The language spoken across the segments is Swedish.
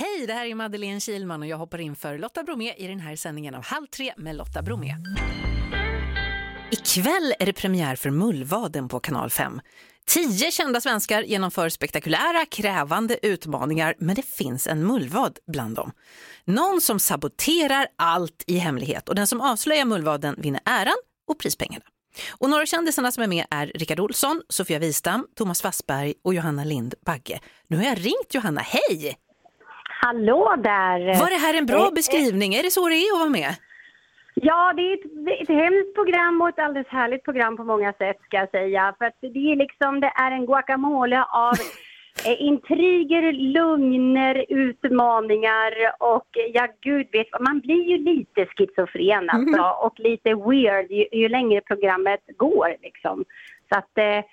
Hej, det här är Madeleine Kilman och jag hoppar in för Lotta Bromé i den här sändningen av Halv tre med Lotta Bromé. Ikväll är det premiär för Mullvaden på Kanal 5. Tio kända svenskar genomför spektakulära, krävande utmaningar men det finns en mullvad bland dem. Någon som saboterar allt i hemlighet och den som avslöjar mullvaden vinner äran och prispengarna. Och några av kändisarna som är med är Rickard Olsson, Sofia Wistam, Thomas Wassberg och Johanna Lind Bagge. Nu har jag ringt Johanna, hej! Hallå där! Var det här en bra beskrivning? Är det så det är att vara med? Ja, det är ett, ett hemskt program och ett alldeles härligt program på många sätt ska jag säga. För att det är liksom, det är en guacamole av eh, intriger, lugner, utmaningar och ja, gud vet man blir ju lite schizofren alltså och lite weird ju, ju längre programmet går liksom. Så att, eh,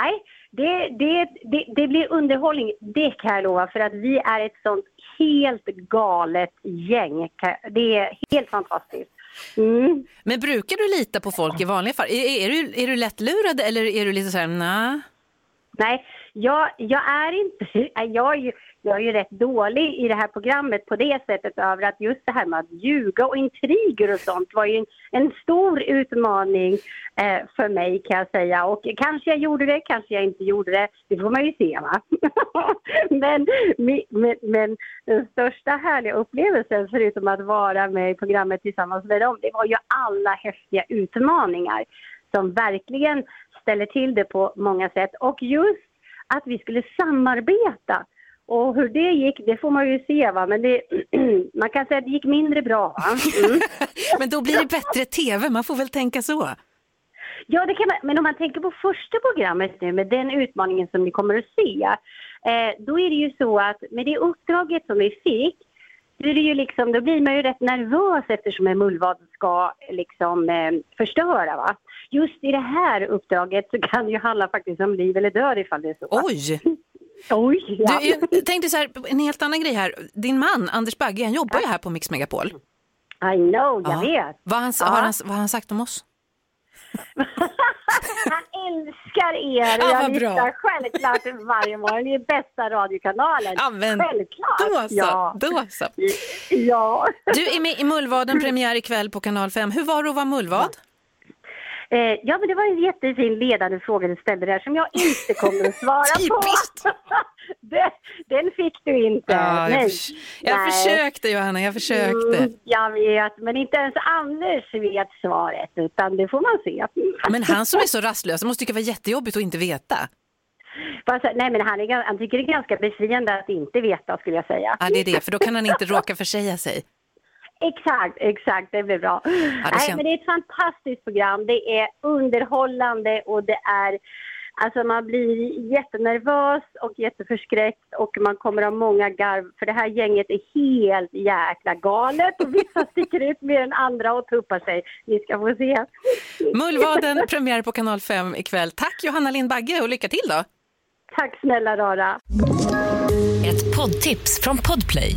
nej, det, det, det, det blir underhållning, det kan jag lova, för att vi är ett sånt helt galet gäng. Det är helt fantastiskt. Mm. Men brukar du lita på folk i vanliga fall? Är, är, du, är du lättlurad eller är du lite så här, nah? Nej, jag, jag är inte... Jag jag är ju rätt dålig i det här programmet på det sättet över att just det här med att ljuga och intriger och sånt var ju en, en stor utmaning eh, för mig kan jag säga. Och kanske jag gjorde det, kanske jag inte gjorde det. Det får man ju se va. men, men, men den största härliga upplevelsen förutom att vara med i programmet tillsammans med dem, det var ju alla häftiga utmaningar som verkligen ställer till det på många sätt. Och just att vi skulle samarbeta. Och hur det gick, det får man ju se va, men det, man kan säga att det gick mindre bra va. Mm. men då blir det bättre tv, man får väl tänka så. Ja, det kan man, men om man tänker på första programmet nu med den utmaningen som ni kommer att se, eh, då är det ju så att med det uppdraget som vi fick, då, är det ju liksom, då blir man ju rätt nervös eftersom en mullvad ska liksom eh, förstöra. Va? Just i det här uppdraget så kan det ju handla faktiskt om liv eller död ifall det är så. Oj! Oj, ja. Du, jag tänkte så här, en helt annan grej här. Din man, Anders Bagge, han jobbar ju här på Mix Megapol. I know, jag Ja. vet. Vad han, Ja. har han, vad har han sagt om oss? Han älskar er och Ja, jag lyssnar självklart varje morgon. Ni är bästa radiokanalen. Ja, men Självklart. Då så, Ja. då så. ja. Du är med i Mullvaden, premiär ikväll på Kanal 5. Hur var det att vara mullvad? Eh, ja, men det var en jättefin ledande fråga du ställde där som jag inte kommer att svara på. Den, den fick du inte. Ja, jag, förs- jag Nej. försökte Johanna, jag försökte. Mm, jag vet, men inte ens Anders vet svaret, utan det får man se. Men han som är så rastlös måste tycka det var jättejobbigt att inte veta. Fast, nej, men han, är, han tycker det är ganska befriande att inte veta, skulle jag säga. Ja, det är det, för då kan han inte råka försäga sig. Exakt, exakt, det blir bra. det Nej, men det är ett fantastiskt program. Det är underhållande och det är... Alltså man blir jättenervös och jätteförskräckt och man kommer ha många garv för det här gänget är helt jäkla galet och vissa sticker ut mer än andra och tuppar sig. Ni ska få se. Mullvaden, premiär på Kanal 5 ikväll. Tack Johanna Lindbagge och lycka till då! Tack snälla Rara. Ett poddtips från Podplay.